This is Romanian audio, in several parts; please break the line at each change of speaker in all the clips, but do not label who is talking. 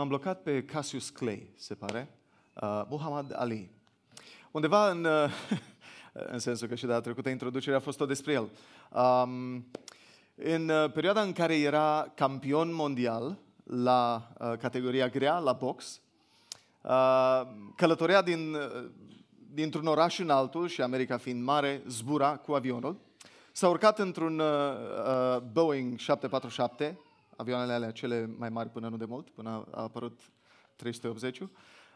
m-am blocat pe Cassius Clay, se pare, uh, Muhammad Ali. Undeva în, uh, în sensul că și data trecută introducerea a fost tot despre el. Um, în uh, perioada în care era campion mondial la uh, categoria grea, la box, uh, călătorea din, uh, dintr-un oraș în altul și America fiind mare, zbura cu avionul. S-a urcat într-un uh, uh, Boeing 747, avioanele alea cele mai mari până nu de mult, până a apărut 380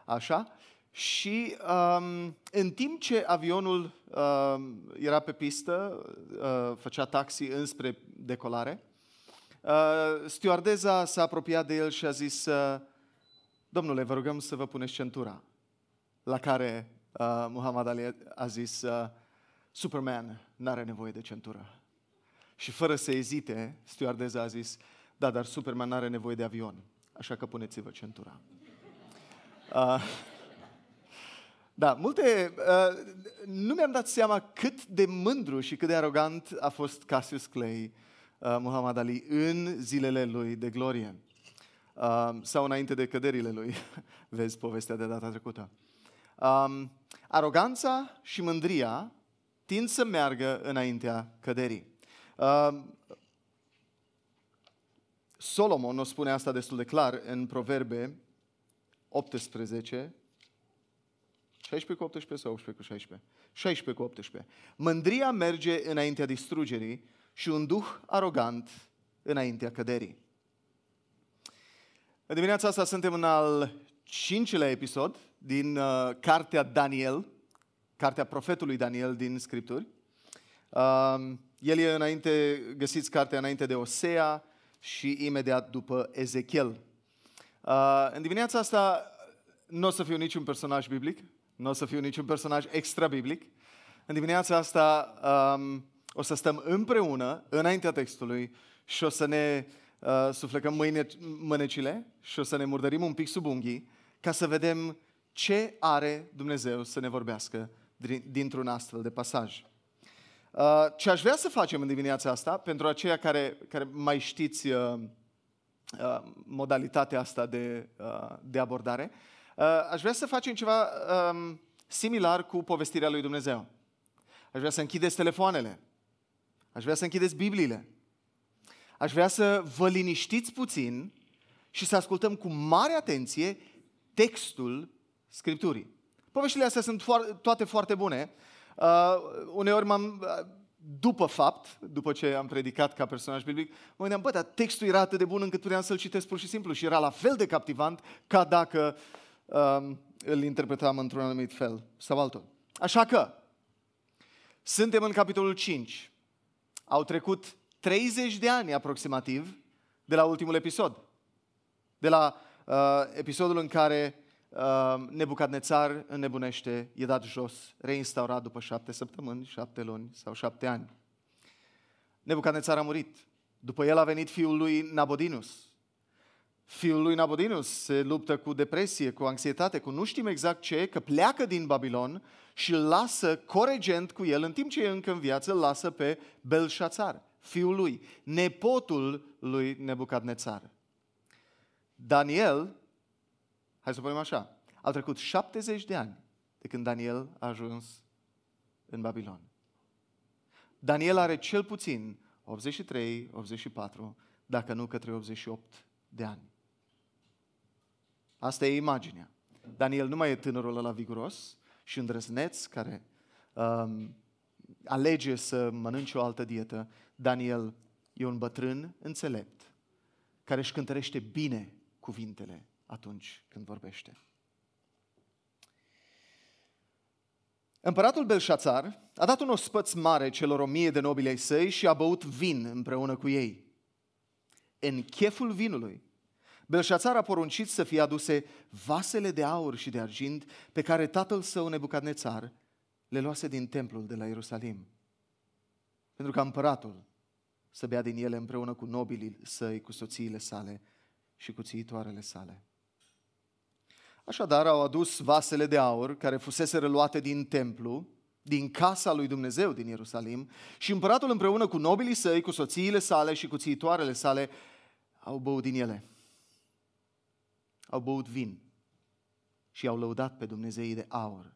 așa, și um, în timp ce avionul um, era pe pistă, uh, făcea taxi înspre decolare, uh, stewardeza s-a apropiat de el și a zis, uh, domnule, vă rugăm să vă puneți centura. La care uh, Muhammad Ali a zis, uh, Superman n-are nevoie de centură. Și fără să ezite, stewardeza a zis, da, dar Superman n-are nevoie de avion, așa că puneți-vă centura. Uh, da, multe... Uh, nu mi-am dat seama cât de mândru și cât de arogant a fost Cassius Clay, uh, Muhammad Ali, în zilele lui de glorie. Uh, sau înainte de căderile lui. Vezi povestea de data trecută. Um, aroganța și mândria tind să meargă înaintea căderii. Uh, Solomon o spune asta destul de clar în Proverbe 18, 16 cu 18 sau 18 cu 16? 16 cu 18. Mândria merge înaintea distrugerii și un duh arogant înaintea căderii. În dimineața asta suntem în al cincilea episod din uh, cartea Daniel, cartea profetului Daniel din Scripturi. Uh, el e înainte, găsiți cartea înainte de Osea și imediat după Ezechiel. Uh, în dimineața asta nu o să fiu niciun personaj biblic, nu o să fiu niciun personaj extra-biblic. În dimineața asta um, o să stăm împreună înaintea textului și o să ne uh, suflecăm mâine, mânecile și o să ne murdărim un pic sub unghii ca să vedem ce are Dumnezeu să ne vorbească dintr-un astfel de pasaj. Uh, ce aș vrea să facem în dimineața asta, pentru aceia care, care mai știți uh, uh, modalitatea asta de, uh, de abordare, uh, aș vrea să facem ceva um, similar cu povestirea lui Dumnezeu. Aș vrea să închideți telefoanele. Aș vrea să închideți Bibliile. Aș vrea să vă liniștiți puțin și să ascultăm cu mare atenție textul Scripturii. Poveștile astea sunt foarte, toate foarte bune. Uh, uneori m-am, uh, după fapt, după ce am predicat ca personaj biblic, mă gândeam, bă, dar textul era atât de bun încât puteam să-l citesc pur și simplu și era la fel de captivant ca dacă uh, îl interpretam într-un anumit fel sau altul. Așa că, suntem în capitolul 5. Au trecut 30 de ani aproximativ de la ultimul episod. De la uh, episodul în care uh, Nebucadnețar înnebunește, e dat jos, reinstaurat după șapte săptămâni, șapte luni sau șapte ani. Nebucadnețar a murit. După el a venit fiul lui Nabodinus. Fiul lui Nabodinus se luptă cu depresie, cu anxietate, cu nu știm exact ce, că pleacă din Babilon și îl lasă coregent cu el, în timp ce e încă în viață, îl lasă pe Belșațar, fiul lui, nepotul lui Nebucadnețar. Daniel Hai să spunem așa. Au trecut 70 de ani de când Daniel a ajuns în Babilon. Daniel are cel puțin 83, 84, dacă nu către 88 de ani. Asta e imaginea. Daniel nu mai e tânărul ăla viguros și îndrăzneț care um, alege să mănânce o altă dietă. Daniel e un bătrân înțelept care își cântărește bine cuvintele atunci când vorbește. Împăratul Belșațar a dat un ospăț mare celor o mie de nobili ai săi și a băut vin împreună cu ei. În cheful vinului, Belșațar a poruncit să fie aduse vasele de aur și de argint pe care tatăl său Nebucadnețar le luase din templul de la Ierusalim. Pentru ca împăratul să bea din ele împreună cu nobilii săi, cu soțiile sale și cu țiitoarele sale. Așadar, au adus vasele de aur care fusese reluate din templu, din casa lui Dumnezeu din Ierusalim și împăratul împreună cu nobilii săi, cu soțiile sale și cu țiitoarele sale au băut din ele. au băut vin și au lăudat pe Dumnezeii de aur,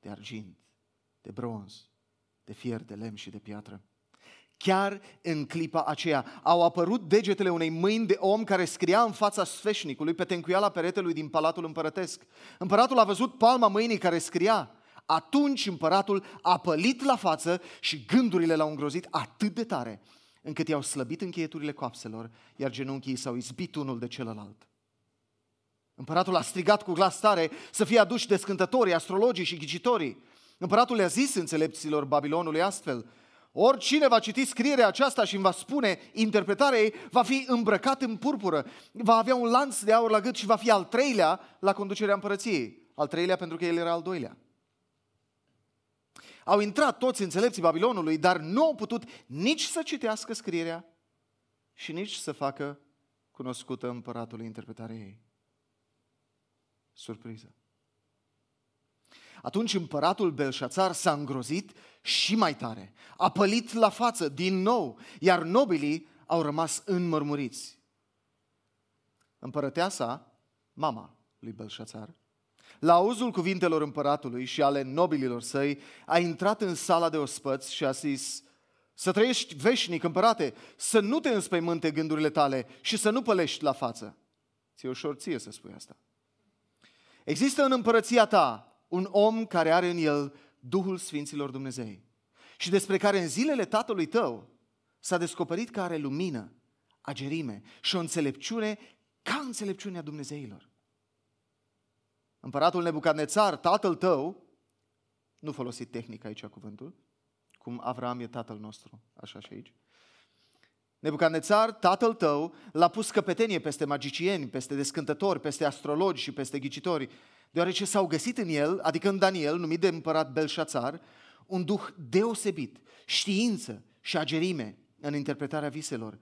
de argint, de bronz, de fier, de lemn și de piatră. Chiar în clipa aceea au apărut degetele unei mâini de om care scria în fața sfeșnicului pe tencuiala peretelui din palatul împărătesc. Împăratul a văzut palma mâinii care scria. Atunci împăratul a pălit la față și gândurile l-au îngrozit atât de tare încât i-au slăbit încheieturile coapselor, iar genunchii s-au izbit unul de celălalt. Împăratul a strigat cu glas tare să fie aduși descântătorii, astrologii și ghicitorii. Împăratul le-a zis înțelepților Babilonului astfel, Oricine va citi scrierea aceasta și îmi va spune interpretarea ei, va fi îmbrăcat în purpură, va avea un lanț de aur la gât și va fi al treilea la conducerea împărăției. Al treilea pentru că el era al doilea. Au intrat toți înțelepții Babilonului, dar nu au putut nici să citească scrierea și nici să facă cunoscută împăratului interpretarea ei. Surpriză. Atunci împăratul Belșațar s-a îngrozit și mai tare. A pălit la față din nou, iar nobilii au rămas înmărmuriți. Împărăteasa, mama lui Belșațar, la auzul cuvintelor împăratului și ale nobililor săi, a intrat în sala de ospăți și a zis, să trăiești veșnic, împărate, să nu te înspăimânte gândurile tale și să nu pălești la față. Ți-e ușor ție să spui asta. Există în împărăția ta un om care are în el Duhul Sfinților Dumnezei și despre care în zilele tatălui tău s-a descoperit că are lumină, agerime și o înțelepciune ca înțelepciunea Dumnezeilor. Împăratul Nebucadnețar, tatăl tău, nu folosit tehnic aici cuvântul, cum Avram e tatăl nostru, așa și aici. Nebucadnețar, tatăl tău, l-a pus căpetenie peste magicieni, peste descântători, peste astrologi și peste ghicitori, deoarece s-au găsit în el, adică în Daniel, numit de împărat Belșațar, un duh deosebit, știință și agerime în interpretarea viselor,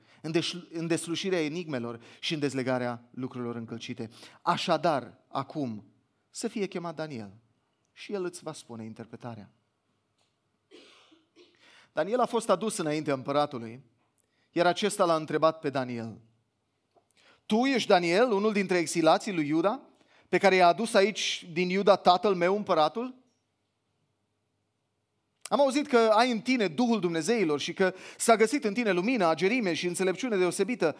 în deslușirea enigmelor și în dezlegarea lucrurilor încălcite. Așadar, acum, să fie chemat Daniel și el îți va spune interpretarea. Daniel a fost adus înaintea împăratului, iar acesta l-a întrebat pe Daniel. Tu ești Daniel, unul dintre exilații lui Iuda, pe care i-a adus aici din Iuda tatăl meu împăratul? Am auzit că ai în tine Duhul Dumnezeilor și că s-a găsit în tine lumină, agerime și înțelepciune deosebită.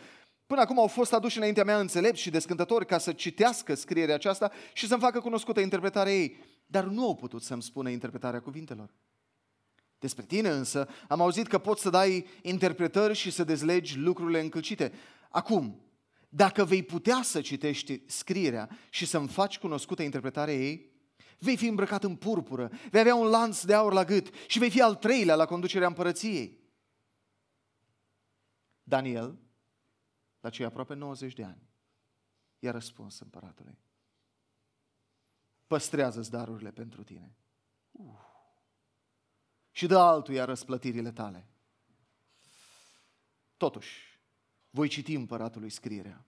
Până acum au fost aduși înaintea mea înțelepți și descântători ca să citească scrierea aceasta și să-mi facă cunoscută interpretarea ei, dar nu au putut să-mi spună interpretarea cuvintelor. Despre tine însă am auzit că poți să dai interpretări și să dezlegi lucrurile încălcite. Acum, dacă vei putea să citești scrierea și să-mi faci cunoscută interpretarea ei, vei fi îmbrăcat în purpură, vei avea un lanț de aur la gât și vei fi al treilea la conducerea împărăției. Daniel, la cei aproape 90 de ani, i-a răspuns împăratului. Păstrează-ți darurile pentru tine. Uh. Și dă altuia răsplătirile tale. Totuși, voi citi împăratului scrierea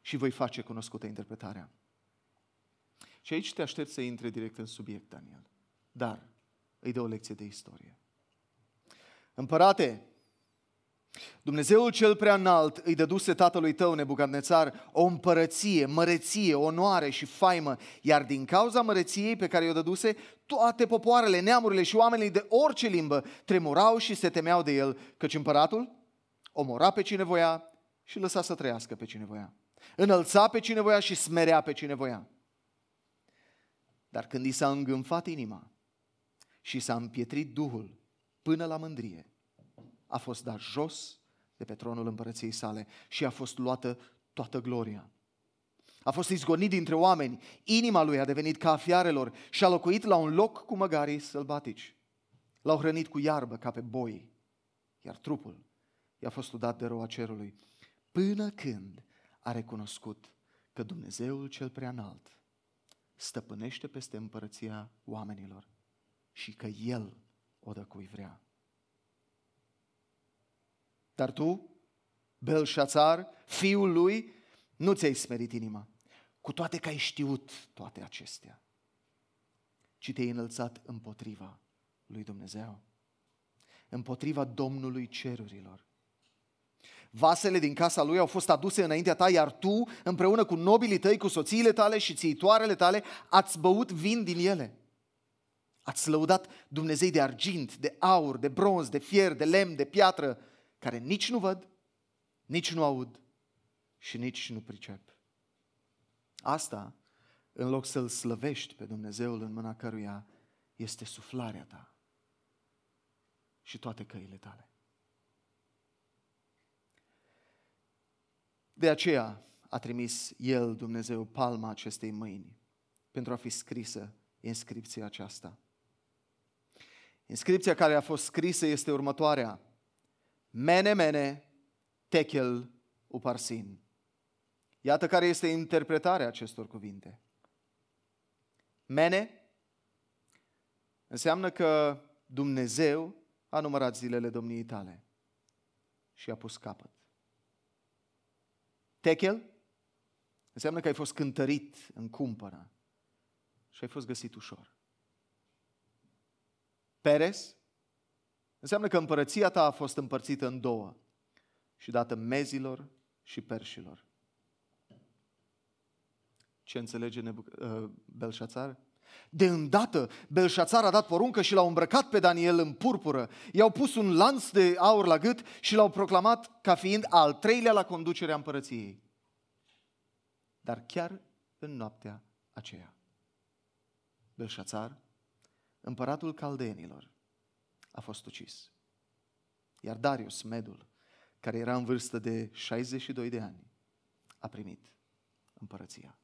și voi face cunoscută interpretarea. Și aici te aștept să intre direct în subiect, Daniel. Dar îi dă o lecție de istorie. Împărate, Dumnezeul cel prea înalt îi dăduse tatălui tău, Nebucadnețar, o împărăție, măreție, onoare și faimă, iar din cauza măreției pe care i-o dăduse, toate popoarele, neamurile și oamenii de orice limbă tremurau și se temeau de el, căci împăratul omora pe cine voia și lăsa să trăiască pe cine voia. Înălța pe cine voia și smerea pe cine voia. Dar când i s-a îngânfat inima și s-a împietrit Duhul până la mândrie, a fost dat jos de pe tronul împărăției sale și a fost luată toată gloria. A fost izgonit dintre oameni, inima lui a devenit ca a fiarelor și a locuit la un loc cu măgarii sălbatici. L-au hrănit cu iarbă ca pe boi, iar trupul i-a fost udat de roa cerului, până când a recunoscut că Dumnezeul cel prea înalt stăpânește peste împărăția oamenilor și că El o dă cui vrea. Dar tu, Belșațar, fiul lui, nu ți-ai smerit inima, cu toate că ai știut toate acestea, ci te-ai înălțat împotriva lui Dumnezeu, împotriva Domnului cerurilor Vasele din casa lui au fost aduse înaintea ta, iar tu, împreună cu nobilii tăi, cu soțiile tale și țiitoarele tale, ați băut vin din ele. Ați lăudat Dumnezei de argint, de aur, de bronz, de fier, de lemn, de piatră, care nici nu văd, nici nu aud și nici nu pricep. Asta, în loc să-L slăvești pe Dumnezeul în mâna căruia este suflarea ta și toate căile tale. De aceea a trimis El, Dumnezeu, palma acestei mâini pentru a fi scrisă inscripția aceasta. Inscripția care a fost scrisă este următoarea. Mene, mene, tekel uparsin. Iată care este interpretarea acestor cuvinte. Mene înseamnă că Dumnezeu a numărat zilele domniei tale și a pus capăt. Tekel înseamnă că ai fost cântărit în cumpără și ai fost găsit ușor. Peres înseamnă că împărăția ta a fost împărțită în două și dată mezilor și perșilor. Ce înțelege Nebuc- uh, Belșațar? De îndată, Belșațar a dat poruncă și l-au îmbrăcat pe Daniel în purpură. I-au pus un lanț de aur la gât și l-au proclamat ca fiind al treilea la conducerea împărăției. Dar chiar în noaptea aceea, Belșațar, împăratul caldeenilor, a fost ucis. Iar Darius, Medul, care era în vârstă de 62 de ani, a primit împărăția.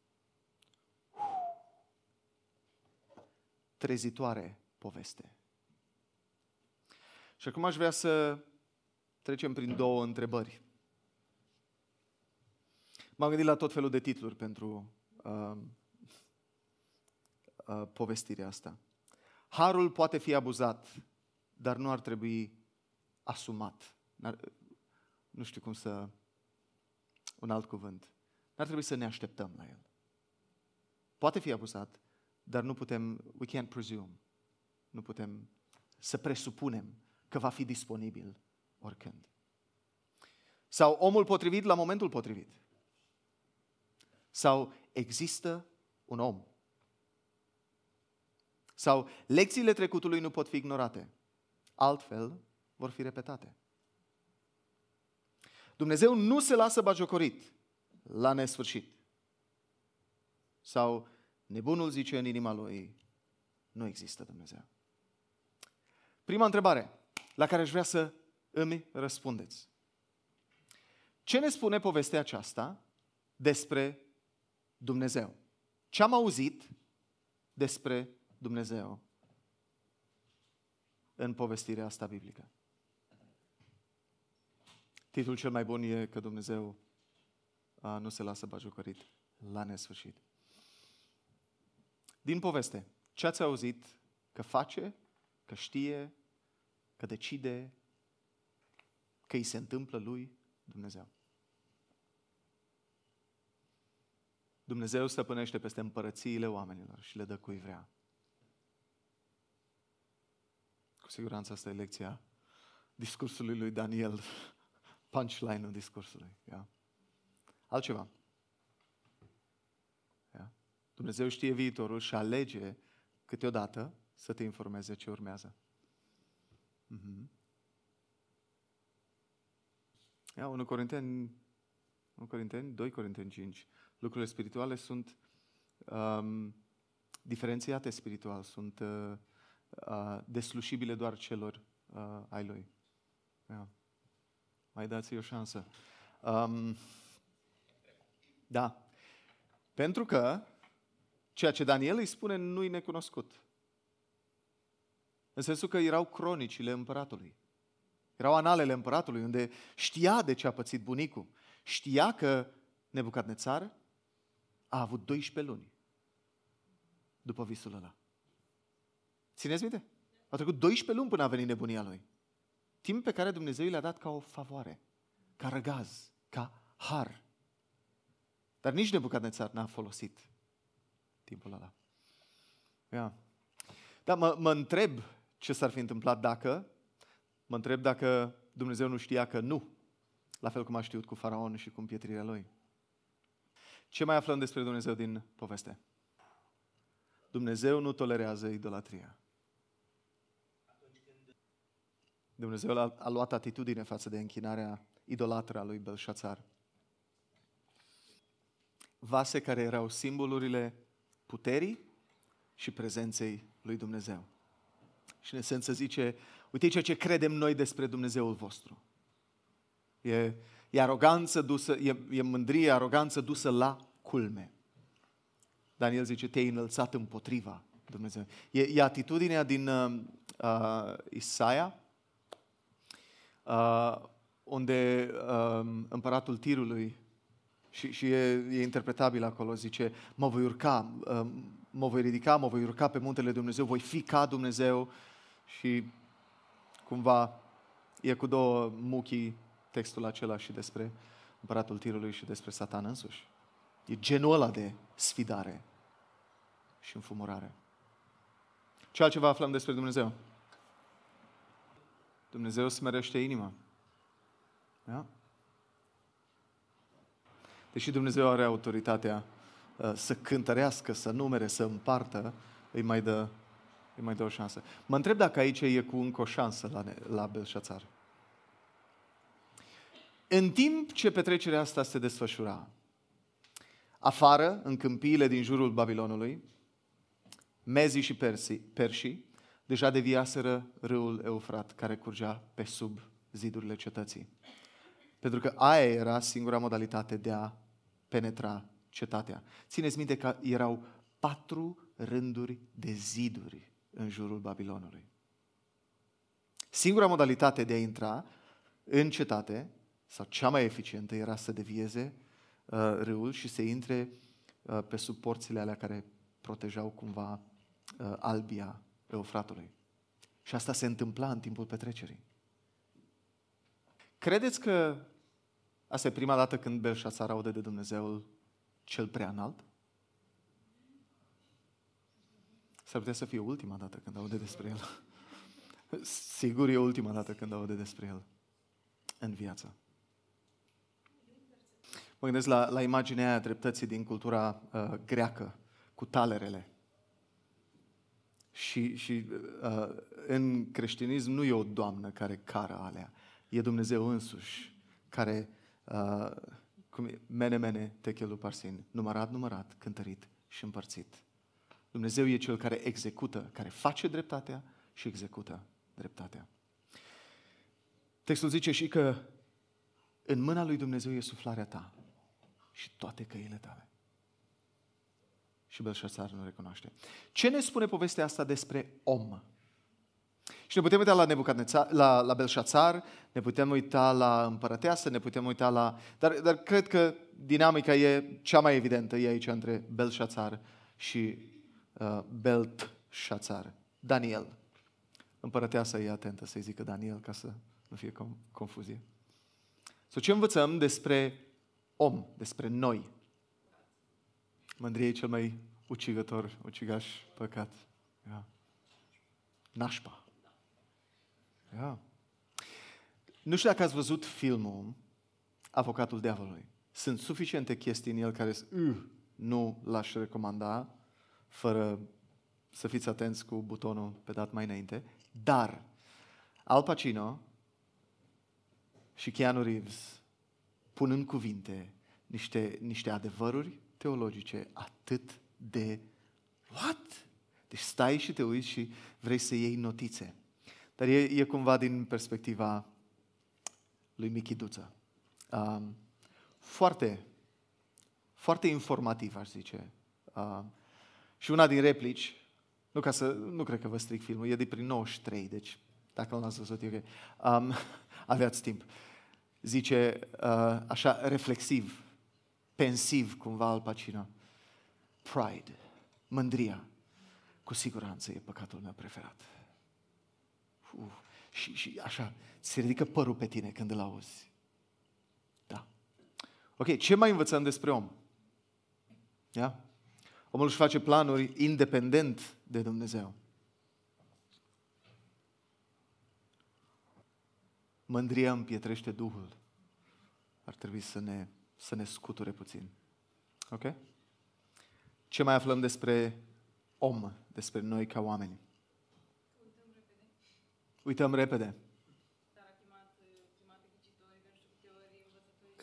Trezitoare poveste. Și acum aș vrea să trecem prin două întrebări. M-am gândit la tot felul de titluri pentru uh, uh, povestirea asta. Harul poate fi abuzat, dar nu ar trebui asumat. N-ar, nu știu cum să... Un alt cuvânt. N-ar trebui să ne așteptăm la el. Poate fi abuzat, dar nu putem, we can't presume, nu putem să presupunem că va fi disponibil oricând. Sau omul potrivit la momentul potrivit. Sau există un om. Sau lecțiile trecutului nu pot fi ignorate. Altfel vor fi repetate. Dumnezeu nu se lasă bagiocorit la nesfârșit. Sau Nebunul zice în inima lui, nu există Dumnezeu. Prima întrebare la care aș vrea să îmi răspundeți. Ce ne spune povestea aceasta despre Dumnezeu? Ce am auzit despre Dumnezeu în povestirea asta biblică? Titlul cel mai bun e că Dumnezeu nu se lasă bajucărit la nesfârșit. Din poveste, ce ați auzit că face, că știe, că decide, că îi se întâmplă lui Dumnezeu? Dumnezeu stăpânește peste împărățiile oamenilor și le dă cui vrea. Cu siguranță asta e lecția discursului lui Daniel, punchline-ul discursului. Yeah. Altceva. Dumnezeu știe viitorul și alege câteodată să te informeze ce urmează. Mm-hmm. Ia, 1 Corinteni, 1 Corinteni, 2 Corinteni 5. Lucrurile spirituale sunt um, diferențiate spiritual, sunt uh, uh, deslușibile doar celor uh, ai Lui. Ia. Mai dați-i o șansă. Um, da. Pentru că Ceea ce Daniel îi spune nu-i necunoscut. În sensul că erau cronicile împăratului. Erau analele împăratului unde știa de ce a pățit bunicul. Știa că Nebucadnețar a avut 12 luni după visul ăla. Țineți minte? Au trecut 12 luni până a venit nebunia lui. Timp pe care Dumnezeu le-a dat ca o favoare, ca răgaz, ca har. Dar nici Nebucadnețar n-a folosit timpul ăla. Yeah. Dar mă, mă întreb ce s-ar fi întâmplat dacă, mă întreb dacă Dumnezeu nu știa că nu la fel cum a știut cu faraon și cu împietrirea lui. Ce mai aflăm despre Dumnezeu din poveste? Dumnezeu nu tolerează idolatria. Dumnezeu a, a luat atitudine față de închinarea idolatră a lui Belșațar. Vase care erau simbolurile puterii și prezenței lui Dumnezeu. Și în esență zice, uite ceea ce credem noi despre Dumnezeul vostru. E, e aroganță dusă, e, e mândrie, aroganță dusă la culme. Daniel zice, te-ai înălțat împotriva Dumnezeu. E, e atitudinea din uh, uh, Isaia, uh, unde uh, împăratul tirului, și, și e, e interpretabil acolo, zice, mă voi urca, uh, mă voi ridica, mă voi urca pe muntele Dumnezeu, voi fi ca Dumnezeu și cumva e cu două muchii textul acela și despre împăratul tirului și despre satan însuși. E genul ăla de sfidare și înfumurare. Ce altceva aflăm despre Dumnezeu? Dumnezeu smerește inima. Da? Deși Dumnezeu are autoritatea uh, să cântărească, să numere, să împartă, îi mai dă, îi mai dă o șansă. Mă întreb dacă aici e cu încă o șansă la, la Belșațar. În timp ce petrecerea asta se desfășura, afară, în câmpiile din jurul Babilonului, mezii și persii, persii deja deviaseră râul Eufrat, care curgea pe sub zidurile cetății. Pentru că aia era singura modalitate de a penetra cetatea. Țineți minte că erau patru rânduri de ziduri în jurul Babilonului. Singura modalitate de a intra în cetate, sau cea mai eficientă, era să devieze uh, râul și să intre uh, pe sub porțile alea care protejau cumva uh, albia Eufratului. Și asta se întâmpla în timpul petrecerii. Credeți că asta e prima dată când Belșațar aude de Dumnezeul cel prea înalt? S-ar putea să fie ultima dată când aude despre el. Sigur e ultima dată când aude despre el în viață. Mă gândesc la, la imaginea aia dreptății din cultura uh, greacă, cu talerele. Și, și uh, în creștinism nu e o doamnă care cară alea, e Dumnezeu însuși care, uh, cum e, mene, mene, techelu parsin, numărat, numărat, cântărit și împărțit. Dumnezeu e Cel care execută, care face dreptatea și execută dreptatea. Textul zice și că în mâna lui Dumnezeu e suflarea ta și toate căile tale. Și Belșațar nu recunoaște. Ce ne spune povestea asta despre om? Și ne putem uita la, Nebucadnețar, la, la Belșațar, ne putem uita la împărăteasă, ne putem uita la... Dar, dar cred că dinamica e cea mai evidentă, e aici între Belșațar și uh, Beltșațar. Daniel. Împărăteasa e atentă să-i zică Daniel ca să nu fie confuzie. So, ce învățăm despre om, despre noi. Mândrie e cel mai ucigător, ucigaș păcat. Ia. Nașpa. Ia. Nu știu dacă ați văzut filmul Avocatul Diavolului. Sunt suficiente chestii în el care uh, nu l-aș recomanda, fără să fiți atenți cu butonul pe dat mai înainte, dar Al Pacino și Keanu Reeves pun în cuvinte niște, niște adevăruri teologice atât de what? Deci stai și te uiți și vrei să iei notițe. Dar e, e cumva din perspectiva lui Michi Duță. Um, foarte, foarte informativ, aș zice. Um, și una din replici, nu, ca să, nu cred că vă stric filmul, e de prin 93, deci dacă nu l-ați văzut, e ok. Um, aveați timp. Uh, zice uh, așa reflexiv, pensiv cumva al Pacino. Pride, mândria, cu siguranță e păcatul meu preferat. Uf, și, și așa, se ridică părul pe tine când îl auzi. Da. Ok, ce mai învățăm despre om? Ia? Omul își face planuri independent de Dumnezeu. Mândria împietrește Duhul. ar trebui să ne, să ne scuture puțin. Ok? Ce mai aflăm despre om, despre noi ca oameni? Uităm repede.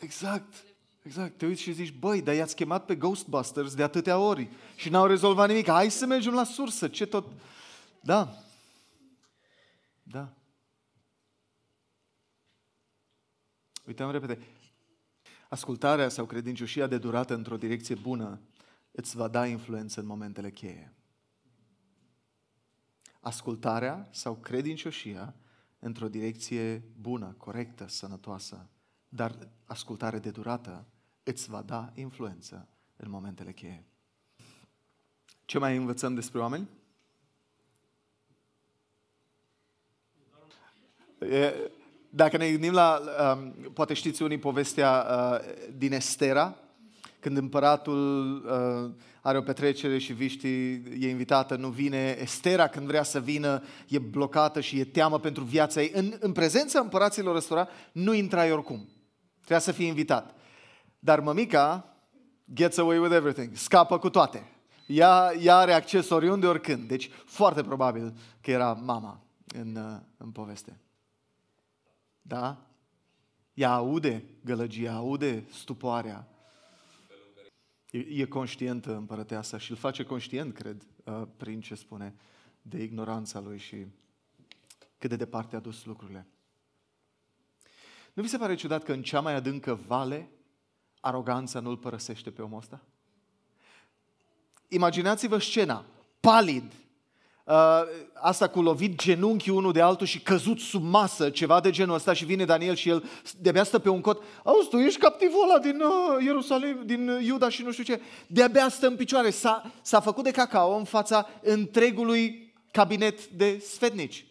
Exact. Exact. Te uiți și zici, băi, dar i-ați chemat pe Ghostbusters de atâtea ori și n-au rezolvat nimic. Hai să mergem la sursă. Ce tot... Da. Da. Uităm repede. Ascultarea sau credincioșia de durată într-o direcție bună îți va da influență în momentele cheie. Ascultarea sau credincioșia într-o direcție bună, corectă, sănătoasă, dar ascultare de durată îți va da influență în momentele cheie. Ce mai învățăm despre oameni? Dacă ne gândim la, um, poate știți unii povestea uh, din Estera, când împăratul uh, are o petrecere și viștii e invitată, nu vine. Estera, când vrea să vină, e blocată și e teamă pentru viața ei. În, în prezența împăraților răstora, nu intrai oricum. Trebuia să fie invitat. Dar mămica gets away with everything, scapă cu toate. Ea, ea are acces oriunde, oricând. Deci foarte probabil că era mama în, uh, în poveste. Da? Ea aude gălăgia, aude stupoarea. E, e conștientă împărăteasa și îl face conștient, cred, uh, prin ce spune, de ignoranța lui și cât de departe a dus lucrurile. Nu vi se pare ciudat că în cea mai adâncă vale aroganța nu-l părăsește pe omul ăsta? Imaginați-vă scena, palid, uh, asta cu lovit genunchi unul de altul și căzut sub masă, ceva de genul ăsta și vine Daniel și el de-abia stă pe un cot. Auzi, tu ești captivul ăla din uh, Ierusalim, din uh, Iuda și nu știu ce. De-abia stă în picioare. S-a, s-a făcut de cacao în fața întregului cabinet de sfetnici.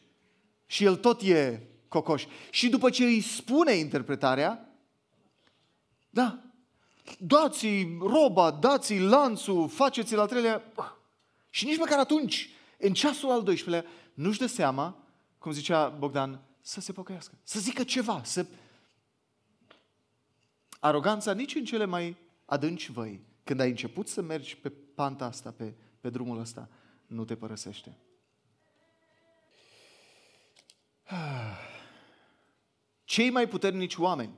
Și el tot e cocoș. Și după ce îi spune interpretarea, da, dați-i roba, dați-i lanțul, faceți-l al treilea. Și nici măcar atunci, în ceasul al 12-lea, nu-și dă seama, cum zicea Bogdan, să se pocăiască, să zică ceva, să... Aroganța nici în cele mai adânci văi, când ai început să mergi pe panta asta, pe, pe drumul ăsta, nu te părăsește. Cei mai puternici oameni,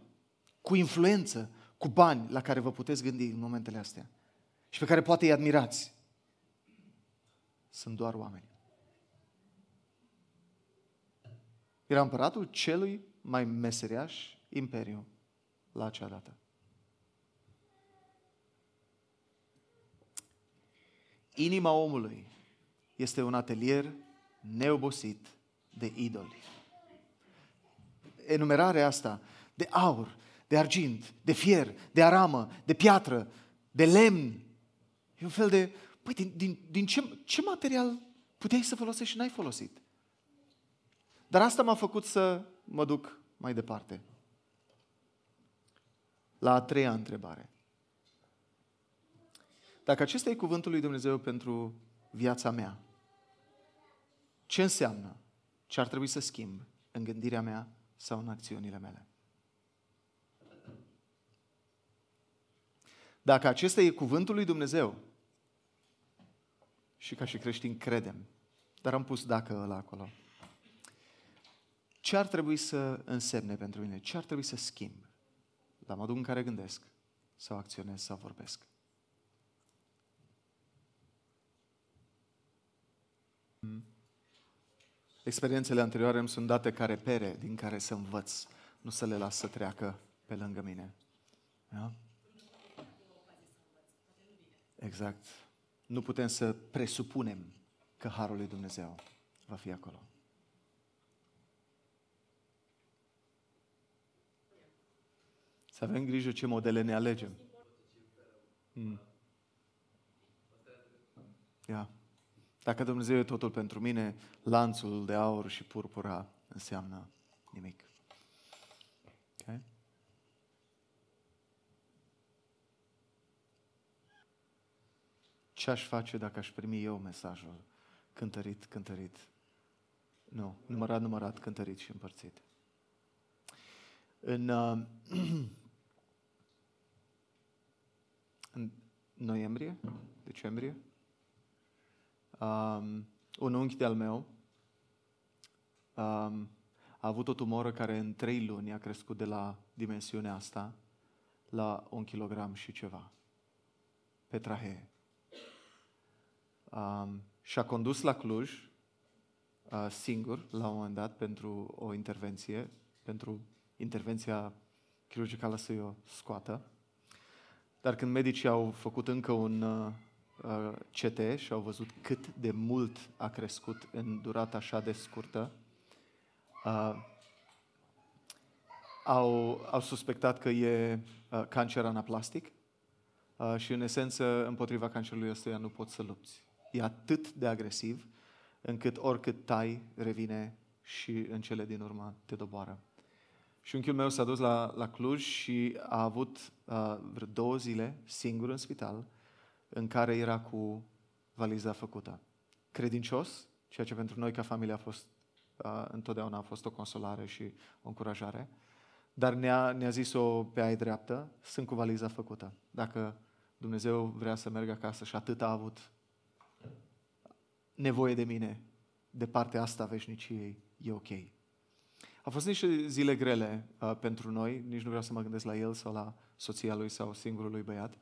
cu influență, cu bani la care vă puteți gândi în momentele astea și pe care poate îi admirați, sunt doar oameni. Era împăratul celui mai meseriaș imperiu la acea dată. Inima omului este un atelier neobosit de idoli. Enumerarea asta de aur, de argint, de fier, de aramă, de piatră, de lemn. E un fel de, păi, din, din, din ce, ce material puteai să folosești și n-ai folosit? Dar asta m-a făcut să mă duc mai departe. La a treia întrebare. Dacă acesta e cuvântul lui Dumnezeu pentru viața mea, ce înseamnă? Ce ar trebui să schimb în gândirea mea sau în acțiunile mele? Dacă acesta e cuvântul lui Dumnezeu, și ca și creștini credem, dar am pus dacă ăla acolo, ce ar trebui să însemne pentru mine? Ce ar trebui să schimb la modul în care gândesc sau acționez sau vorbesc? Experiențele anterioare îmi sunt date ca repere din care să învăț, nu să le las să treacă pe lângă mine. Da? Exact. Nu putem să presupunem că Harul lui Dumnezeu va fi acolo. Să avem grijă ce modele ne alegem. Hmm. Ia. Dacă Dumnezeu e totul pentru mine, lanțul de aur și purpura înseamnă nimic. Ce aș face dacă aș primi eu mesajul cântărit, cântărit? Nu, numărat, numărat, cântărit și împărțit. În, uh, în noiembrie, decembrie, um, un unchi de-al meu um, a avut o tumoră care în trei luni a crescut de la dimensiunea asta la un kilogram și ceva. Pe trahee. Um, și a condus la Cluj uh, singur la un moment dat pentru o intervenție, pentru intervenția chirurgicală să o scoată. Dar când medicii au făcut încă un uh, uh CT și au văzut cât de mult a crescut în durata așa de scurtă, uh, au, au suspectat că e uh, cancer anaplastic uh, și în esență împotriva cancerului ăstuia nu poți să lupți. E atât de agresiv încât oricât tai, revine și în cele din urmă te doboară. Și șunchiul meu s-a dus la, la Cluj și a avut uh, vreo două zile singur în spital în care era cu valiza făcută. Credincios, ceea ce pentru noi ca familie a fost uh, întotdeauna a fost o consolare și o încurajare, dar ne-a, ne-a zis-o pe ai dreaptă, sunt cu valiza făcută. Dacă Dumnezeu vrea să merg acasă și atât a avut nevoie de mine de partea asta a veșniciei, e ok. Au fost niște zile grele uh, pentru noi, nici nu vreau să mă gândesc la el sau la soția lui sau singurul lui băiat.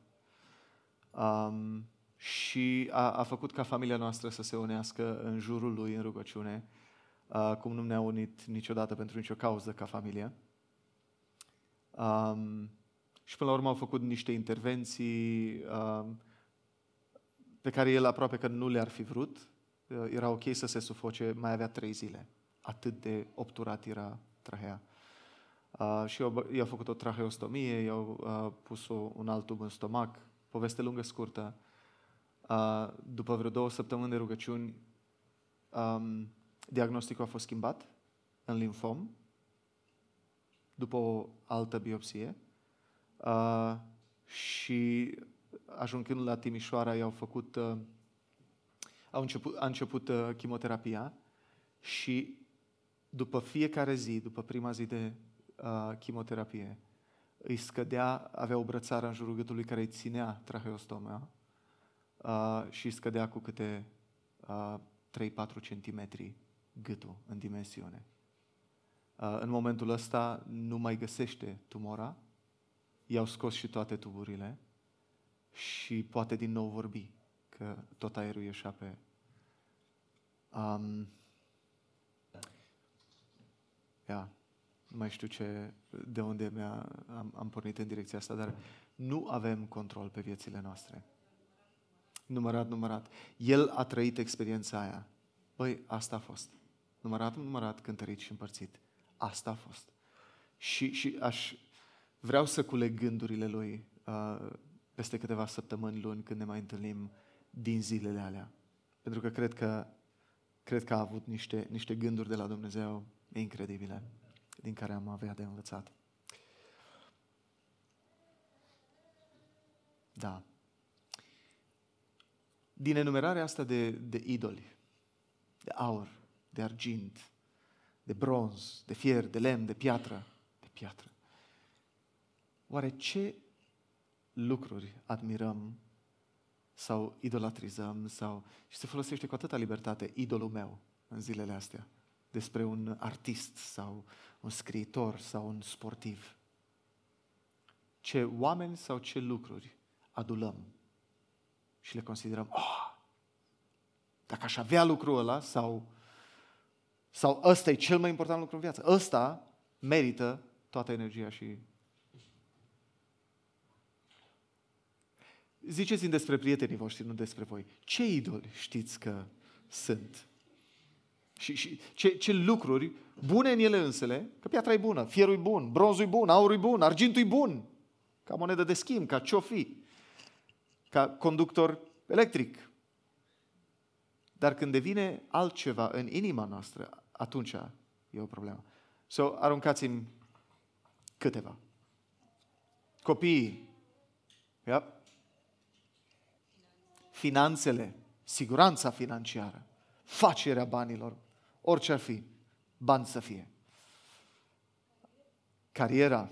Um, și a, a făcut ca familia noastră să se unească în jurul lui în rugăciune, uh, cum nu ne-a unit niciodată pentru nicio cauză ca familie. Um, și până la urmă au făcut niște intervenții um, pe care el aproape că nu le-ar fi vrut. Uh, era ok să se sufoce, mai avea trei zile. Atât de obturat era trahea. Uh, și i-au făcut o traheostomie, i-au uh, pus o, un alt tub în stomac, poveste lungă, scurtă. Uh, după vreo două săptămâni de rugăciuni, um, diagnosticul a fost schimbat în linfom, după o altă biopsie. Uh, și ajungând la Timișoara, i-au făcut, uh, au început, a început uh, chimioterapia și după fiecare zi, după prima zi de uh, chimioterapie, îi scădea, avea o brățară în jurul gâtului care îi ținea traheostoma uh, și îi scădea cu câte uh, 3-4 cm gâtul în dimensiune. Uh, în momentul ăsta nu mai găsește tumora, i-au scos și toate tuburile și poate din nou vorbi, că tot aerul ieșea pe... Um, ia, nu mai știu ce, de unde mi-a, am, am pornit în direcția asta, dar nu avem control pe viețile noastre. Numărat, numărat. El a trăit experiența aia. Băi, asta a fost. Numărat, numărat, cântărit și împărțit. Asta a fost. Și, și aș, vreau să culeg gândurile lui uh, peste câteva săptămâni, luni, când ne mai întâlnim din zilele alea. Pentru că cred că, cred că a avut niște, niște gânduri de la Dumnezeu incredibile, din care am avea de învățat. Da. Din enumerarea asta de, de idoli, de aur, de argint, de bronz, de fier, de lemn, de piatră, de piatră. Oare ce lucruri admirăm sau idolatrizăm sau și se folosește cu atâta libertate idolul meu în zilele astea despre un artist sau un scriitor sau un sportiv. Ce oameni sau ce lucruri adulăm și le considerăm, oh, dacă aș avea lucrul ăla sau sau ăsta e cel mai important lucru în viață. Ăsta merită toată energia și... Ziceți-mi despre prietenii voștri, nu despre voi. Ce idoli știți că sunt? Și, și ce, ce lucruri bune în ele însele, că piatra e bună, fierul e bun, bronzul e bun, aurul e bun, argintul e bun, ca monedă de schimb, ca ce fi, ca conductor electric. Dar când devine altceva în inima noastră, atunci e o problemă. So, aruncați-mi câteva. Copiii. Yep. Finanțele, siguranța financiară, facerea banilor, orice ar fi, bani să fie. Cariera,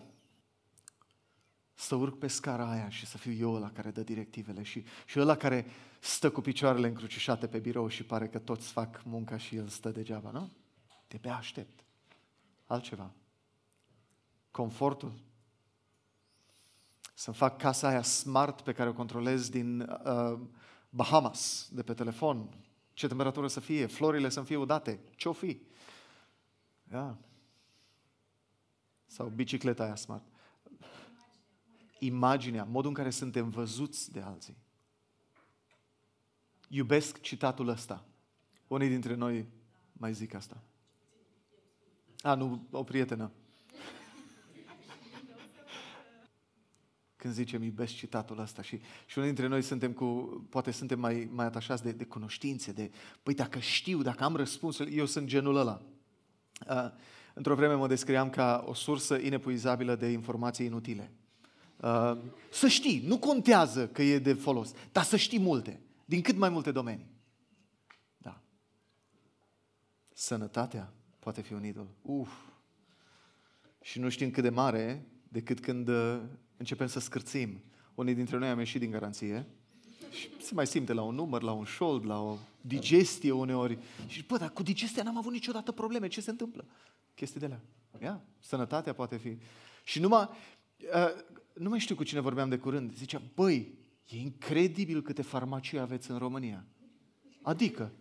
să urc pe scara aia și să fiu eu ăla care dă directivele și, și ăla care stă cu picioarele încrucișate pe birou și pare că toți fac munca și el stă degeaba, nu? De pe aștept. Altceva. Confortul. Să-mi fac casa aia smart pe care o controlez din uh, Bahamas, de pe telefon. Ce temperatură să fie, florile să fie udate, ce-o fi. Yeah. Sau bicicleta aia smart. Imaginea, modul în care suntem văzuți de alții. Iubesc citatul ăsta. Unii dintre noi mai zic asta. A, nu, o prietenă. Când zicem iubesc citatul ăsta și, și unii dintre noi suntem cu, poate suntem mai, mai atașați de, de cunoștințe, de, păi dacă știu, dacă am răspunsul, eu sunt genul ăla. Uh, într-o vreme mă descriam ca o sursă inepuizabilă de informații inutile. Uh, să știi, nu contează că e de folos, dar să știi multe, din cât mai multe domenii. Da. Sănătatea poate fi un idol. Uf. Și nu știm cât de mare decât când uh, începem să scârțim. Unii dintre noi am ieșit din garanție și se mai simte la un număr, la un șold, la o digestie uneori. Și bă, dar cu digestia n-am avut niciodată probleme. Ce se întâmplă? Chestii de alea. Ia, sănătatea poate fi. Și numai, uh, nu mai știu cu cine vorbeam de curând, zicea, băi, e incredibil câte farmacii aveți în România. Adică,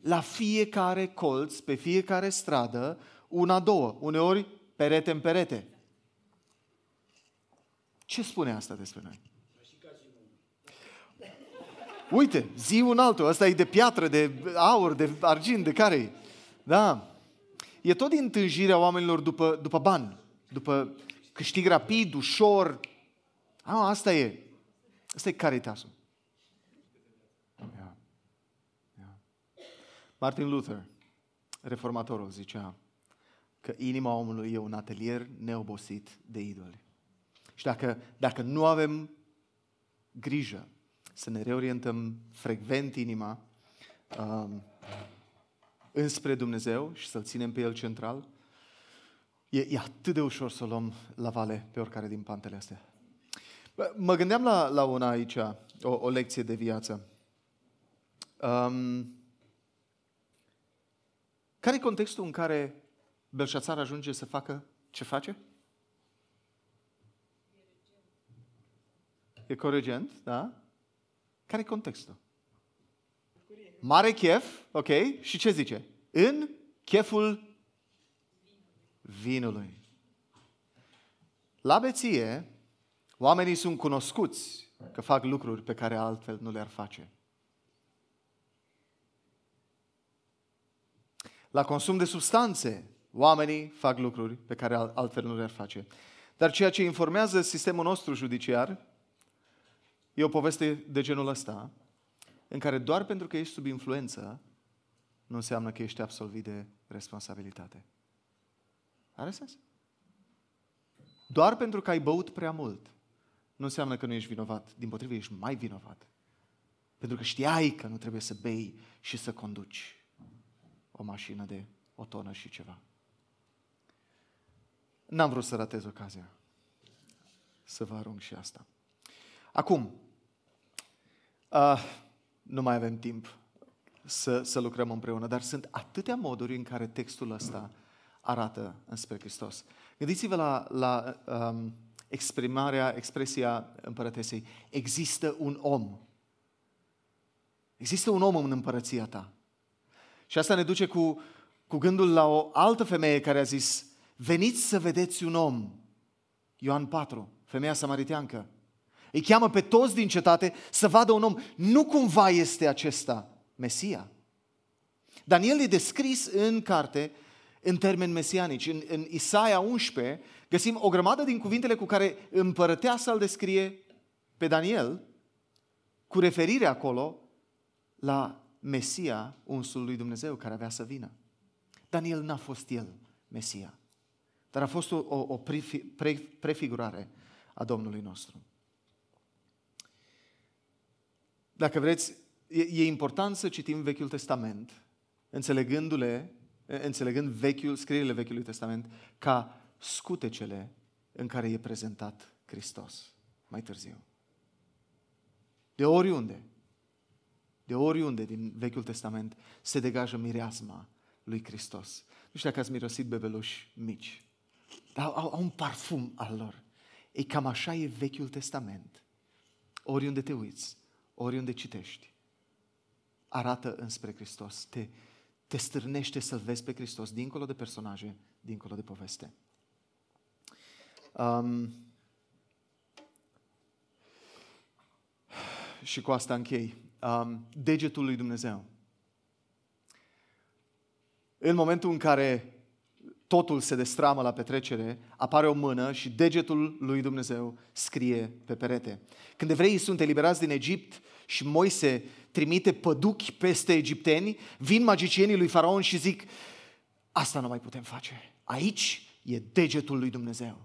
la fiecare colț, pe fiecare stradă, una, două, uneori perete în perete. Ce spune asta despre noi? Uite, zi un altul, ăsta e de piatră, de aur, de argint, de care e? Da. E tot din tânjirea oamenilor după, după bani, după câștig rapid, ușor. A, asta e. Asta e caritasul. Yeah. Yeah. Martin Luther, reformatorul, zicea că inima omului e un atelier neobosit de idoli. Și dacă, dacă nu avem grijă să ne reorientăm frecvent inima um, înspre Dumnezeu și să-L ținem pe El central, e, e atât de ușor să o luăm la vale pe oricare din pantele astea. Mă gândeam la, la una aici, o, o lecție de viață. Um, care e contextul în care Belșațar ajunge să facă ce face? E coregent, da? Care e contextul? Mare chef, ok? Și ce zice? În cheful vinului. La beție, oamenii sunt cunoscuți că fac lucruri pe care altfel nu le-ar face. La consum de substanțe, oamenii fac lucruri pe care altfel nu le-ar face. Dar ceea ce informează sistemul nostru judiciar E o poveste de genul ăsta, în care doar pentru că ești sub influență, nu înseamnă că ești absolvit de responsabilitate. Are sens? Doar pentru că ai băut prea mult, nu înseamnă că nu ești vinovat. Din potrivă, ești mai vinovat. Pentru că știai că nu trebuie să bei și să conduci o mașină de o tonă și ceva. N-am vrut să ratez ocazia să vă arunc și asta. Acum, uh, nu mai avem timp să, să lucrăm împreună, dar sunt atâtea moduri în care textul ăsta arată înspre Hristos. Gândiți-vă la, la um, exprimarea, expresia împărătesei. Există un om. Există un om în împărăția ta. Și asta ne duce cu, cu gândul la o altă femeie care a zis, veniți să vedeți un om. Ioan 4, femeia samariteancă. Îi cheamă pe toți din cetate să vadă un om. Nu cumva este acesta Mesia. Daniel e descris în carte în termeni mesianici. În, în Isaia 11 găsim o grămadă din cuvintele cu care împărătea să-l descrie pe Daniel, cu referire acolo la Mesia, unsul lui Dumnezeu, care avea să vină. Daniel n-a fost el Mesia, dar a fost o, o, o prefigurare a Domnului nostru. Dacă vreți, e, e important să citim Vechiul Testament, înțelegându-le, înțelegând vechiul, scrierile Vechiului Testament, ca scutecele în care e prezentat Hristos mai târziu. De oriunde, de oriunde din Vechiul Testament se degajă mireasma lui Hristos. Nu știu dacă ați mirosit bebeluși mici, dar au, au un parfum al lor. E cam așa e Vechiul Testament. Oriunde te uiți, oriunde citești, arată înspre Hristos. Te, te stârnește să-L vezi pe Hristos, dincolo de personaje, dincolo de poveste. Um, și cu asta închei. Um, degetul lui Dumnezeu. În momentul în care totul se destramă la petrecere, apare o mână și degetul lui Dumnezeu scrie pe perete. Când evreii sunt eliberați din Egipt și Moise trimite păduchi peste egipteni, vin magicienii lui Faraon și zic, asta nu mai putem face. Aici e degetul lui Dumnezeu.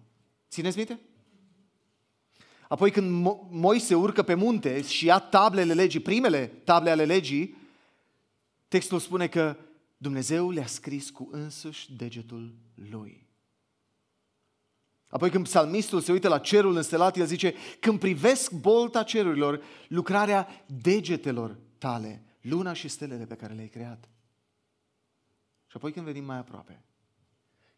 Țineți minte? Apoi când Moise urcă pe munte și ia tablele legii, primele table ale legii, textul spune că Dumnezeu le-a scris cu însuși degetul lui. Apoi când psalmistul se uită la cerul înstelat, el zice, când privesc bolta cerurilor, lucrarea degetelor tale, luna și stelele pe care le-ai creat. Și apoi când venim mai aproape,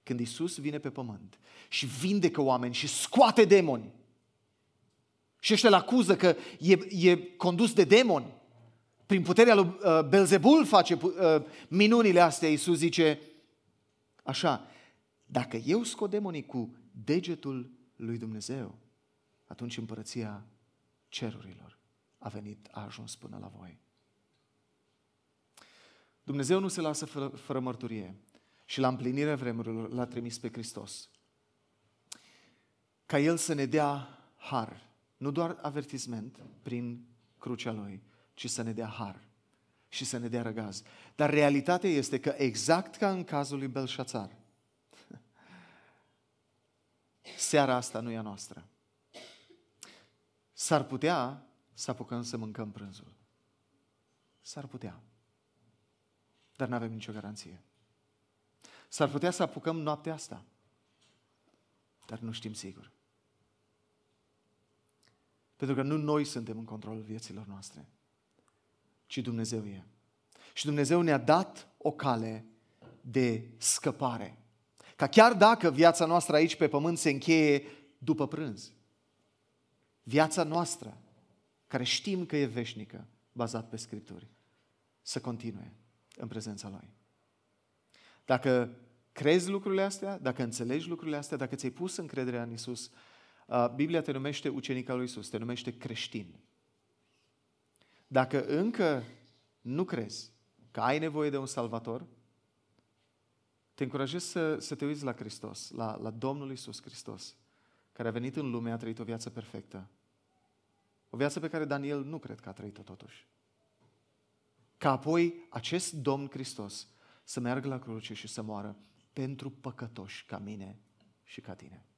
când Isus vine pe pământ și vindecă oameni și scoate demoni, și ăștia îl acuză că e, e condus de demoni, prin puterea lui uh, Belzebul face uh, minunile astea, Iisus zice așa, dacă eu scot demonii cu degetul lui Dumnezeu, atunci împărăția cerurilor a venit, a ajuns până la voi. Dumnezeu nu se lasă fără, fără mărturie și la împlinirea vremurilor l-a trimis pe Hristos. Ca El să ne dea har, nu doar avertisment prin crucea Lui, ci să ne dea har și să ne dea răgaz. Dar realitatea este că exact ca în cazul lui Belșațar, seara asta nu e a noastră. S-ar putea să apucăm să mâncăm prânzul. S-ar putea. Dar nu avem nicio garanție. S-ar putea să apucăm noaptea asta. Dar nu știm sigur. Pentru că nu noi suntem în controlul vieților noastre ci Dumnezeu e. Și Dumnezeu ne-a dat o cale de scăpare. Ca chiar dacă viața noastră aici pe pământ se încheie după prânz, viața noastră, care știm că e veșnică, bazat pe Scripturi, să continue în prezența Lui. Dacă crezi lucrurile astea, dacă înțelegi lucrurile astea, dacă ți-ai pus încrederea în Isus, uh, Biblia te numește ucenica lui Isus, te numește creștin. Dacă încă nu crezi că ai nevoie de un salvator, te încurajez să, să te uiți la Hristos, la, la Domnul Isus Hristos, care a venit în lume, a trăit o viață perfectă. O viață pe care Daniel nu cred că a trăit-o totuși. Ca apoi acest Domn Hristos să meargă la cruce și să moară pentru păcătoși ca mine și ca tine.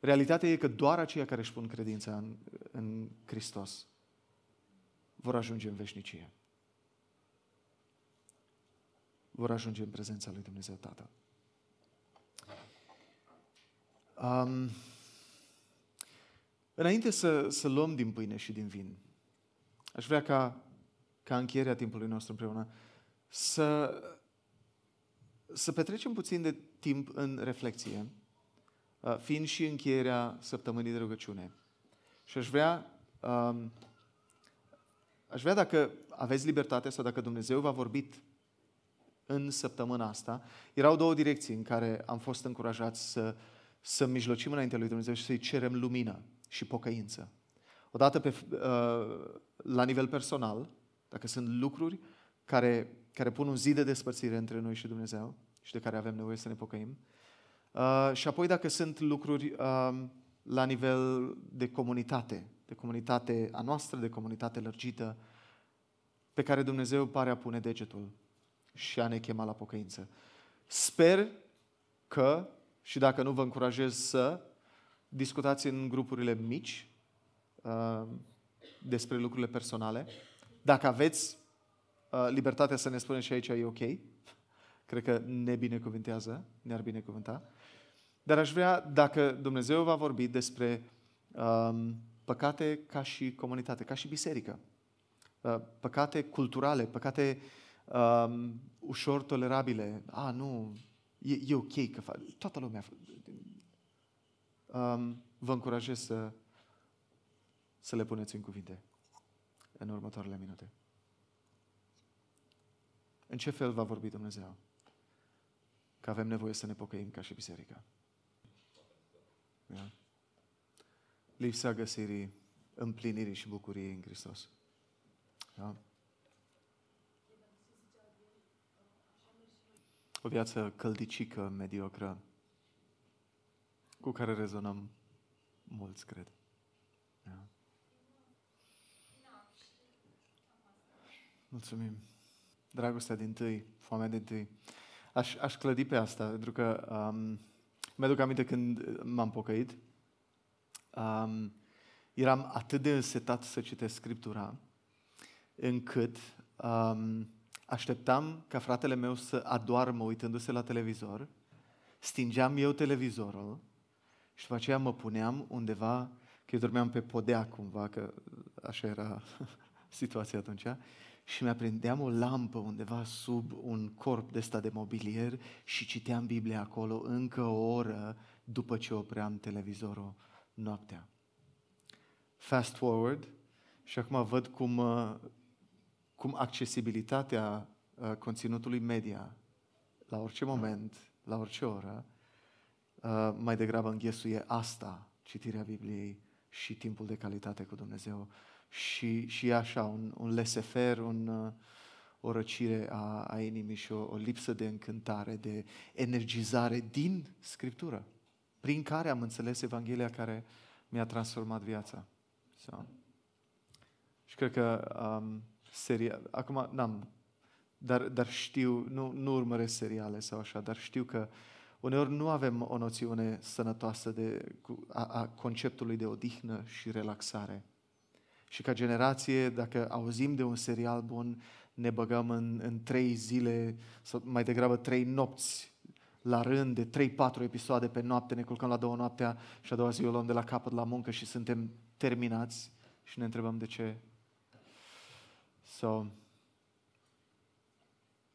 Realitatea e că doar aceia care își pun credința în, în Hristos vor ajunge în veșnicie. Vor ajunge în prezența lui Dumnezeu Tatăl. Um, înainte să, să luăm din pâine și din vin, aș vrea ca, ca încheierea timpului nostru împreună să, să petrecem puțin de timp în reflexie Uh, fiind și încheierea săptămânii de rugăciune. Și aș vrea, um, aș vrea dacă aveți libertate sau dacă Dumnezeu v-a vorbit în săptămâna asta, erau două direcții în care am fost încurajați să, să mijlocim înaintea lui Dumnezeu și să-i cerem lumină și pocăință. Odată pe, uh, la nivel personal, dacă sunt lucruri care, care pun un zid de despărțire între noi și Dumnezeu și de care avem nevoie să ne pocăim, Uh, și apoi dacă sunt lucruri uh, la nivel de comunitate, de comunitate a noastră, de comunitate lărgită, pe care Dumnezeu pare a pune degetul și a ne chema la pocăință. Sper că, și dacă nu vă încurajez să, discutați în grupurile mici uh, despre lucrurile personale. Dacă aveți uh, libertatea să ne spuneți și aici e ok, cred că ne binecuvintează, ne-ar binecuvânta. Dar aș vrea, dacă Dumnezeu va vorbi despre um, păcate ca și comunitate, ca și biserică, uh, păcate culturale, păcate um, ușor tolerabile, a, nu, e, e ok că fac, toată lumea, um, vă încurajez să, să le puneți în cuvinte în următoarele minute. În ce fel va vorbi Dumnezeu? Că avem nevoie să ne pocăim ca și biserica. Da? Lipsa găsirii împlinirii și bucuriei în Hristos. Da? O viață căldicică, mediocră, cu care rezonăm mulți, cred. Da? Mulțumim. Dragostea din tâi, foamea din tâi. Aș, aș clădi pe asta, pentru că um, mi-aduc aminte când m-am pocăit, um, eram atât de însetat să citesc Scriptura, încât um, așteptam ca fratele meu să adoarmă uitându-se la televizor, stingeam eu televizorul și după aceea mă puneam undeva, că eu dormeam pe podea cumva, că așa era situația atunci, și mi-aprindeam o lampă undeva sub un corp de sta de mobilier și citeam Biblia acolo încă o oră după ce opream televizorul noaptea. Fast forward și acum văd cum, uh, cum accesibilitatea uh, conținutului media la orice moment, la orice oră, uh, mai degrabă înghesuie asta, citirea Bibliei și timpul de calitate cu Dumnezeu și, și așa, un, un lesefer, un, uh, o răcire a, a inimii și o, o lipsă de încântare, de energizare din Scriptură, prin care am înțeles Evanghelia care mi-a transformat viața. So. Și cred că um, seria... Acum, n-am... Dar, dar știu, nu, nu urmăresc seriale sau așa, dar știu că uneori nu avem o noțiune sănătoasă de, a, a conceptului de odihnă și relaxare. Și ca generație, dacă auzim de un serial bun, ne băgăm în, în trei zile, sau mai degrabă trei nopți la rând, de trei, patru episoade pe noapte, ne culcăm la două noaptea și a doua zi o luăm de la capăt la muncă și suntem terminați și ne întrebăm de ce. So,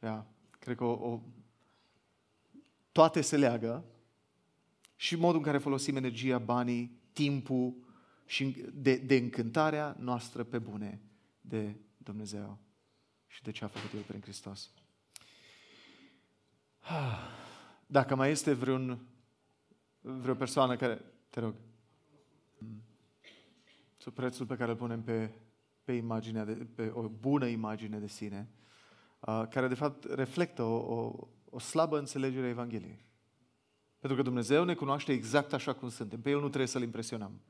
yeah, cred că o, o, toate se leagă și modul în care folosim energia, banii, timpul, și de, de încântarea noastră pe bune de Dumnezeu și de ce a făcut El prin Hristos. Dacă mai este vreun, vreo persoană care... Te rog. Sub prețul pe care îl punem pe, pe, imaginea de, pe o bună imagine de sine, uh, care de fapt reflectă o, o, o slabă înțelegere a Evangheliei. Pentru că Dumnezeu ne cunoaște exact așa cum suntem. Pe El nu trebuie să-L impresionăm.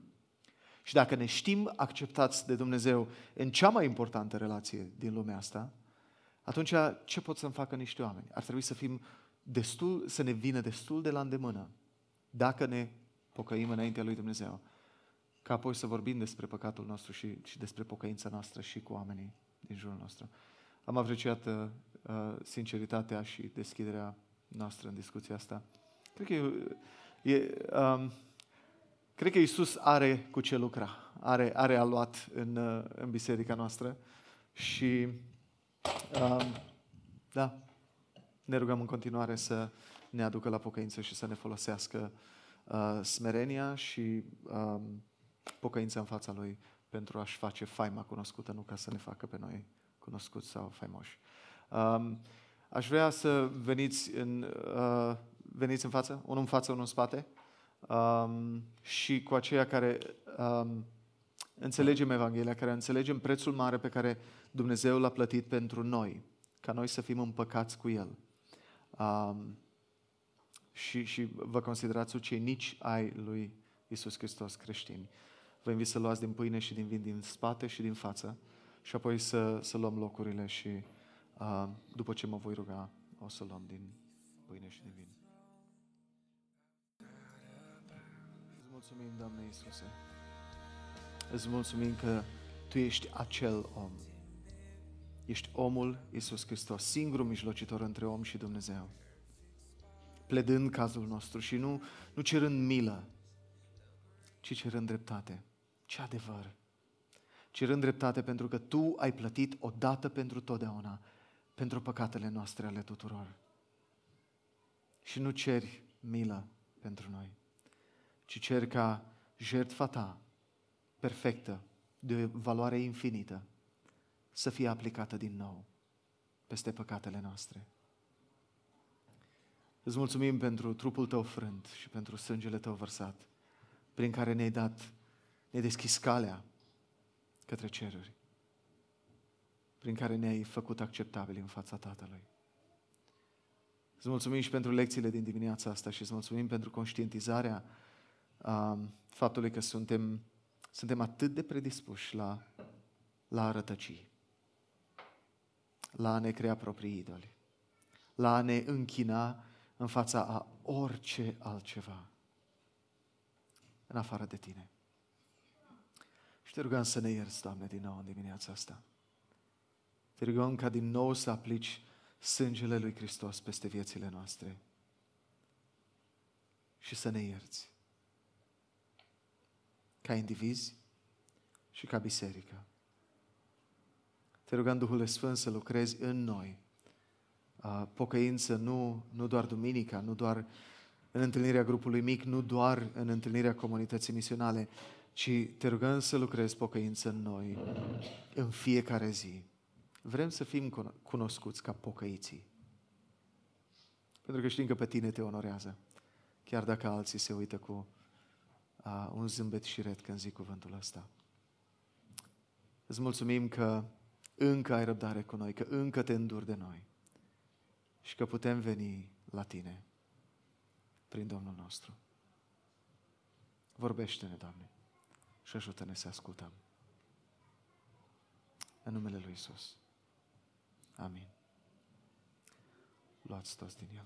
Și dacă ne știm acceptați de Dumnezeu în cea mai importantă relație din lumea asta, atunci ce pot să-mi facă niște oameni? Ar trebui să fim destul, să ne vină destul de la îndemână, dacă ne pocăim înaintea lui Dumnezeu, ca apoi să vorbim despre păcatul nostru și, și despre pocăința noastră și cu oamenii din jurul nostru. Am apreciat uh, sinceritatea și deschiderea noastră în discuția asta. Cred că e, e um, Cred că Isus are cu ce lucra, are, are aluat în, uh, în biserica noastră și um, da, ne rugăm în continuare să ne aducă la pocăință și să ne folosească uh, smerenia și um, pocăința în fața Lui pentru a-și face faima cunoscută, nu ca să ne facă pe noi cunoscuți sau faimoși. Um, aș vrea să veniți în, uh, veniți în față, unul în față, unul în spate um, și cu aceia care um, înțelegem Evanghelia, care înțelegem prețul mare pe care Dumnezeu l-a plătit pentru noi, ca noi să fim împăcați cu El. Um, și, și vă considerați cei nici ai lui Isus Hristos creștini. Vă invit să luați din pâine și din vin din spate și din față și apoi să, să luăm locurile și uh, după ce mă voi ruga, o să luăm din pâine și din vin. Mulțumim, Doamne Iisuse. Îți mulțumim că Tu ești acel om. Ești omul Iisus Hristos, singurul mijlocitor între om și Dumnezeu. pledând cazul nostru și nu, nu cerând milă, ci cerând dreptate. Ce adevăr! Cerând dreptate pentru că Tu ai plătit odată pentru totdeauna pentru păcatele noastre ale tuturor. Și nu ceri milă pentru noi, ci ceri ca jertfa Ta, perfectă, de o valoare infinită, să fie aplicată din nou peste păcatele noastre. Îți mulțumim pentru trupul Tău frânt și pentru sângele Tău vărsat, prin care ne-ai dat, ne-ai deschis calea către ceruri, prin care ne-ai făcut acceptabili în fața Tatălui. Îți mulțumim și pentru lecțiile din dimineața asta și îți mulțumim pentru conștientizarea um, faptului că suntem, suntem atât de predispuși la, la a rătăci, la a ne crea proprii idoli, la a ne închina în fața a orice altceva în afară de Tine. Și te rugăm să ne ierți, Doamne, din nou în dimineața asta. Te rugăm ca din nou să aplici sângele lui Hristos peste viețile noastre și să ne ierți. Ca indivizi și ca biserică. Te rugăm Duhul Sfânt să lucrezi în noi. Pocăință nu, nu doar duminica, nu doar în întâlnirea grupului mic, nu doar în întâlnirea comunității misionale, ci te rugăm să lucrezi pocăință în noi în fiecare zi. Vrem să fim cunoscuți ca pocăiții. Pentru că știm că pe tine te onorează. Chiar dacă alții se uită cu uh, un zâmbet și red când zic cuvântul ăsta. Îți mulțumim că încă ai răbdare cu noi, că încă te înduri de noi și că putem veni la tine prin Domnul nostru. Vorbește-ne, Doamne, și ajută-ne să ascultăm. În numele Lui Isus. Amin. Luați toți din El.